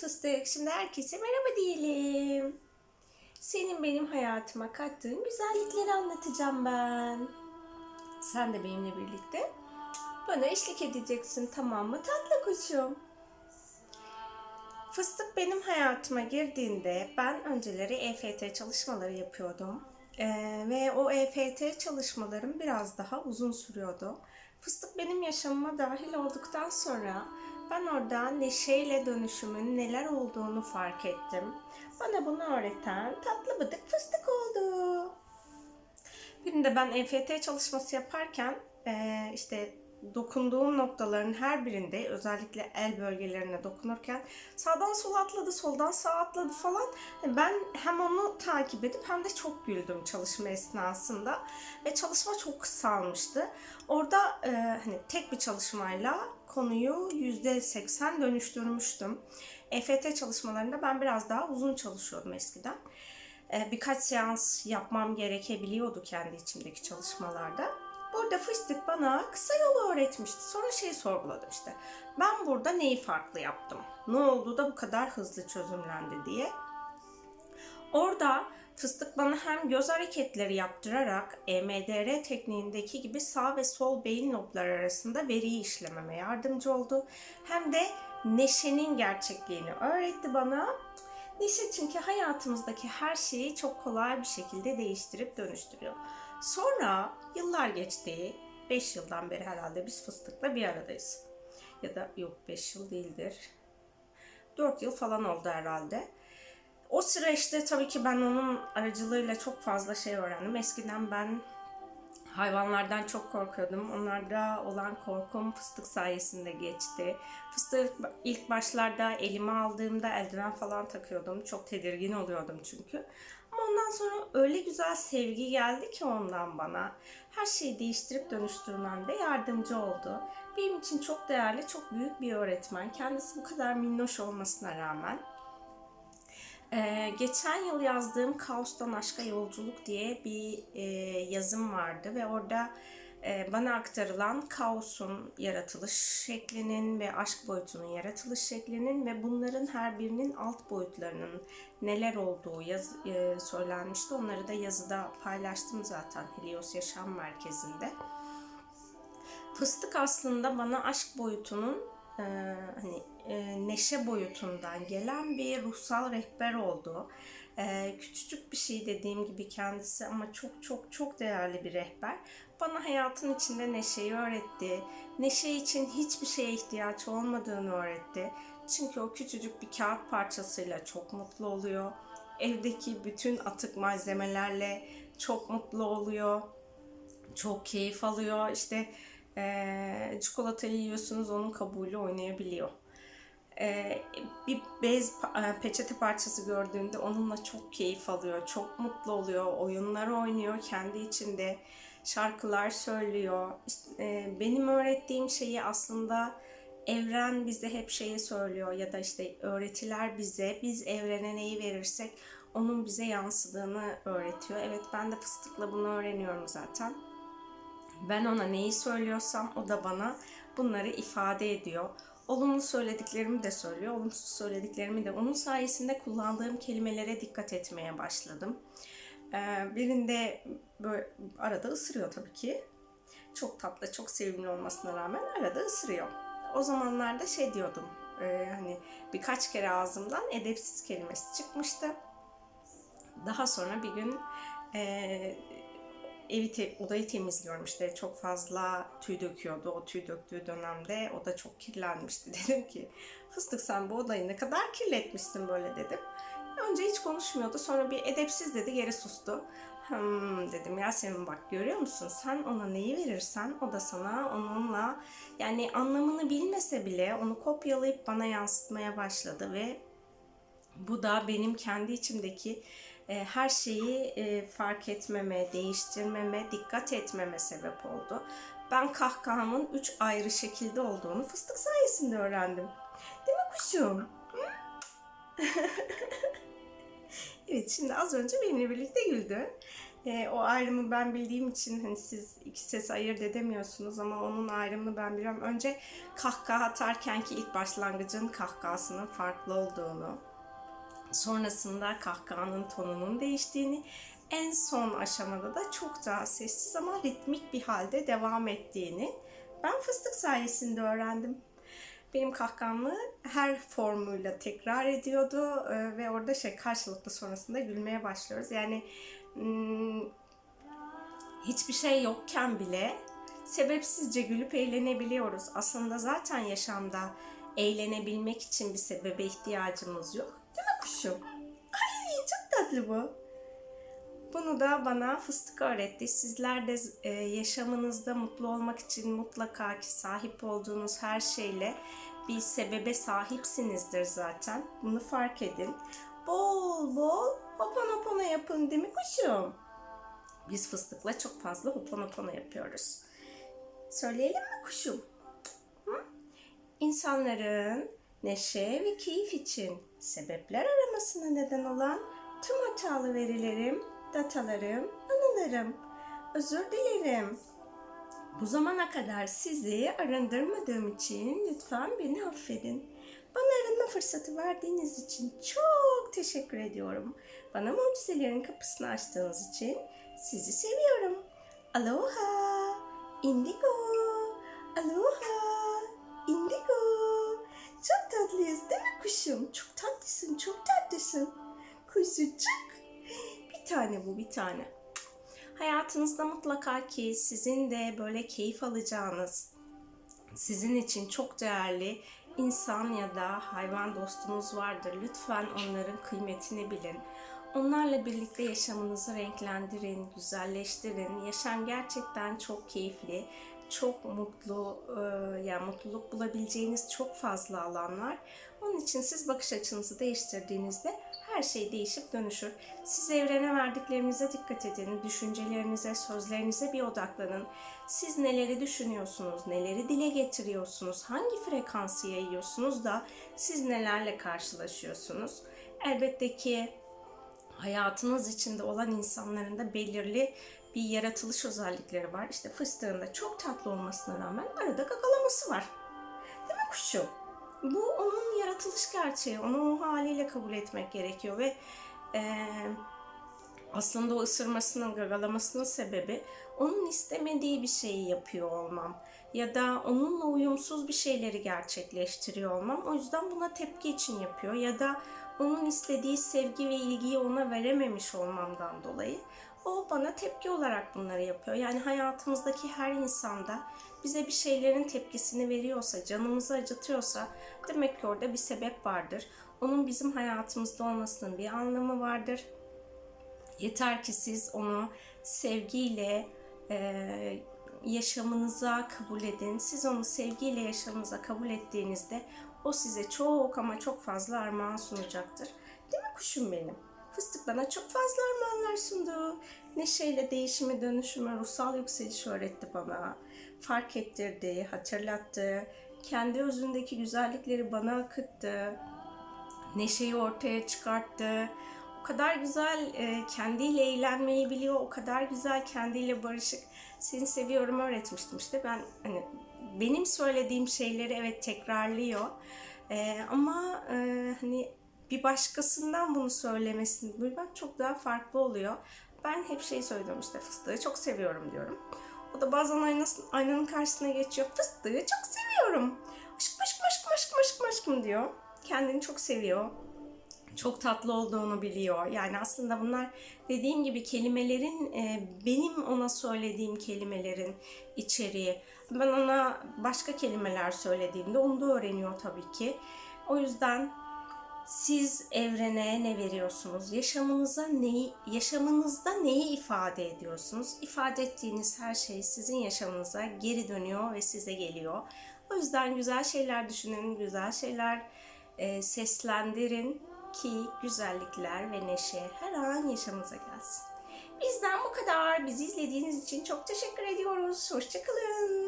Fıstık, şimdi herkese merhaba diyelim. Senin benim hayatıma kattığın güzellikleri anlatacağım ben. Sen de benimle birlikte bana eşlik edeceksin tamam mı tatlı kuşum? Fıstık benim hayatıma girdiğinde ben önceleri EFT çalışmaları yapıyordum. Ee, ve o EFT çalışmalarım biraz daha uzun sürüyordu. Fıstık benim yaşamıma dahil olduktan sonra ben orada neşeyle dönüşümün neler olduğunu fark ettim. Bana bunu öğreten tatlı bıdık fıstık oldu. Birinde ben EFT çalışması yaparken eee, işte dokunduğum noktaların her birinde özellikle el bölgelerine dokunurken sağdan sola atladı, soldan sağa atladı falan. Ben hem onu takip edip hem de çok güldüm çalışma esnasında ve çalışma çok kısalmıştı. Orada e, hani tek bir çalışmayla konuyu %80 dönüştürmüştüm. EFT çalışmalarında ben biraz daha uzun çalışıyordum eskiden. E, birkaç seans yapmam gerekebiliyordu kendi içimdeki çalışmalarda. Burada fıstık bana kısa yolu öğretmişti. Sonra şeyi sorguladım işte. Ben burada neyi farklı yaptım? Ne oldu da bu kadar hızlı çözümlendi diye. Orada fıstık bana hem göz hareketleri yaptırarak EMDR tekniğindeki gibi sağ ve sol beyin lobları arasında veriyi işlememe yardımcı oldu. Hem de neşenin gerçekliğini öğretti bana. Neşe çünkü hayatımızdaki her şeyi çok kolay bir şekilde değiştirip dönüştürüyor. Sonra yıllar geçti. 5 yıldan beri herhalde biz fıstıkla bir aradayız. Ya da yok 5 yıl değildir. 4 yıl falan oldu herhalde. O süreçte tabii ki ben onun aracılığıyla çok fazla şey öğrendim. Eskiden ben hayvanlardan çok korkuyordum. Onlarda olan korkum fıstık sayesinde geçti. Fıstık ilk başlarda elime aldığımda eldiven falan takıyordum. Çok tedirgin oluyordum çünkü. Ama ondan sonra öyle güzel sevgi geldi ki ondan bana. Her şeyi değiştirip dönüştürmemde yardımcı oldu. Benim için çok değerli, çok büyük bir öğretmen. Kendisi bu kadar minnoş olmasına rağmen. Ee, geçen yıl yazdığım Kaos'tan Aşka Yolculuk diye bir e, yazım vardı ve orada e, bana aktarılan kaosun yaratılış şeklinin ve aşk boyutunun yaratılış şeklinin ve bunların her birinin alt boyutlarının neler olduğu yaz, e, söylenmişti. Onları da yazıda paylaştım zaten Helios Yaşam Merkezi'nde. Fıstık aslında bana aşk boyutunun e, hani e, neşe boyutundan gelen bir ruhsal rehber oldu. E, küçücük bir şey dediğim gibi kendisi ama çok çok çok değerli bir rehber. Bana hayatın içinde neşeyi öğretti. Neşe için hiçbir şeye ihtiyaç olmadığını öğretti. Çünkü o küçücük bir kağıt parçasıyla çok mutlu oluyor. Evdeki bütün atık malzemelerle çok mutlu oluyor. Çok keyif alıyor. İşte e, çikolatayı yiyorsunuz onun kabuğuyla oynayabiliyor. E, bir bez peçete parçası gördüğünde onunla çok keyif alıyor, çok mutlu oluyor, oyunlar oynuyor kendi içinde, şarkılar söylüyor. İşte, e, benim öğrettiğim şeyi aslında evren bize hep şeyi söylüyor ya da işte öğretiler bize, biz evrene neyi verirsek onun bize yansıdığını öğretiyor. Evet ben de fıstıkla bunu öğreniyorum zaten. Ben ona neyi söylüyorsam o da bana bunları ifade ediyor. Olumlu söylediklerimi de söylüyor, olumsuz söylediklerimi de onun sayesinde kullandığım kelimelere dikkat etmeye başladım. Ee, birinde böyle arada ısırıyor tabii ki. Çok tatlı, çok sevimli olmasına rağmen arada ısırıyor. O zamanlarda şey diyordum, e, hani birkaç kere ağzımdan edepsiz kelimesi çıkmıştı. Daha sonra bir gün e, evi te, odayı temizliyorum işte çok fazla tüy döküyordu. O tüy döktüğü dönemde o da çok kirlenmişti. Dedim ki fıstık sen bu odayı ne kadar kirletmişsin böyle dedim. Önce hiç konuşmuyordu sonra bir edepsiz dedi geri sustu. Hmm, dedim Yasemin bak görüyor musun sen ona neyi verirsen o da sana onunla yani anlamını bilmese bile onu kopyalayıp bana yansıtmaya başladı ve bu da benim kendi içimdeki her şeyi e, fark etmeme, değiştirmeme, dikkat etmeme sebep oldu. Ben kahkahamın üç ayrı şekilde olduğunu fıstık sayesinde öğrendim. Değil mi kuşum? evet şimdi az önce benimle birlikte güldü. E, o ayrımı ben bildiğim için hani siz iki ses ayırt edemiyorsunuz ama onun ayrımını ben biliyorum. Önce kahkaha atarken ki ilk başlangıcın kahkahasının farklı olduğunu, sonrasında kahkahanın tonunun değiştiğini, en son aşamada da çok daha sessiz ama ritmik bir halde devam ettiğini ben fıstık sayesinde öğrendim. Benim kahkahamı her formuyla tekrar ediyordu e, ve orada şey karşılıklı sonrasında gülmeye başlıyoruz. Yani hmm, hiçbir şey yokken bile sebepsizce gülüp eğlenebiliyoruz. Aslında zaten yaşamda eğlenebilmek için bir sebebe ihtiyacımız yok. Kuşum? Ay çok tatlı bu. Bunu da bana fıstık öğretti. Sizler de e, yaşamınızda mutlu olmak için mutlaka ki sahip olduğunuz her şeyle bir sebebe sahipsinizdir zaten. Bunu fark edin. Bol bol hoponopono yapın değil mi kuşum? Biz fıstıkla çok fazla hoponopono yapıyoruz. Söyleyelim mi kuşum? Hı? İnsanların neşe ve keyif için sebepler aramasına neden olan tüm hatalı verilerim, datalarım, anılarım. Özür dilerim. Bu zamana kadar sizi arındırmadığım için lütfen beni affedin. Bana arınma fırsatı verdiğiniz için çok teşekkür ediyorum. Bana mucizelerin kapısını açtığınız için sizi seviyorum. Aloha, indigo, aloha, indigo. Çok tatlıyız değil mi kuşum? Çok tatlısın, çok tatlısın. Kuzucuk. Bir tane bu, bir tane. Hayatınızda mutlaka ki sizin de böyle keyif alacağınız, sizin için çok değerli insan ya da hayvan dostunuz vardır. Lütfen onların kıymetini bilin. Onlarla birlikte yaşamınızı renklendirin, güzelleştirin. Yaşam gerçekten çok keyifli, çok mutlu, e, yani mutluluk bulabileceğiniz çok fazla alan var. Onun için siz bakış açınızı değiştirdiğinizde her şey değişip dönüşür. Siz evrene verdiklerinize dikkat edin. Düşüncelerinize, sözlerinize bir odaklanın. Siz neleri düşünüyorsunuz, neleri dile getiriyorsunuz, hangi frekansı yayıyorsunuz da siz nelerle karşılaşıyorsunuz. Elbette ki hayatınız içinde olan insanların da belirli bir yaratılış özellikleri var. İşte fıstığın da çok tatlı olmasına rağmen arada gagalaması var. Değil mi kuşum? Bu onun yaratılış gerçeği. Onu o haliyle kabul etmek gerekiyor ve e, aslında o ısırmasının, gagalamasının sebebi onun istemediği bir şeyi yapıyor olmam ya da onunla uyumsuz bir şeyleri gerçekleştiriyor olmam. O yüzden buna tepki için yapıyor ya da onun istediği sevgi ve ilgiyi ona verememiş olmamdan dolayı o bana tepki olarak bunları yapıyor. Yani hayatımızdaki her insanda bize bir şeylerin tepkisini veriyorsa, canımızı acıtıyorsa demek ki orada bir sebep vardır. Onun bizim hayatımızda olmasının bir anlamı vardır. Yeter ki siz onu sevgiyle e, yaşamınıza kabul edin. Siz onu sevgiyle yaşamınıza kabul ettiğinizde o size çok ama çok fazla armağan sunacaktır. Değil mi kuşum benim? Fıstık bana çok fazla armağanlar sundu. Neşeyle değişimi, dönüşümü, ruhsal yükselişi öğretti bana. Fark ettirdi, hatırlattı. Kendi özündeki güzellikleri bana akıttı. Neşeyi ortaya çıkarttı. O kadar güzel e, kendiyle eğlenmeyi biliyor. O kadar güzel kendiyle barışık. Seni seviyorum öğretmiştim işte. Ben hani benim söylediğim şeyleri evet tekrarlıyor. E, ama e, hani bir başkasından bunu söylemesini duymak çok daha farklı oluyor. Ben hep şey söylüyorum işte fıstığı çok seviyorum diyorum. O da bazen aynasın, aynanın karşısına geçiyor. Fıstığı çok seviyorum. Aşkım aşkım aşkım aşkım aşkım aşkım diyor. Kendini çok seviyor. Çok tatlı olduğunu biliyor. Yani aslında bunlar dediğim gibi kelimelerin e, benim ona söylediğim kelimelerin içeriği. Ben ona başka kelimeler söylediğimde onu da öğreniyor tabii ki. O yüzden siz evrene ne veriyorsunuz? Yaşamınıza neyi, yaşamınızda neyi ifade ediyorsunuz? İfade ettiğiniz her şey sizin yaşamınıza geri dönüyor ve size geliyor. O yüzden güzel şeyler düşünün, güzel şeyler e, seslendirin ki güzellikler ve neşe her an yaşamınıza gelsin. Bizden bu kadar. Bizi izlediğiniz için çok teşekkür ediyoruz. Hoşçakalın.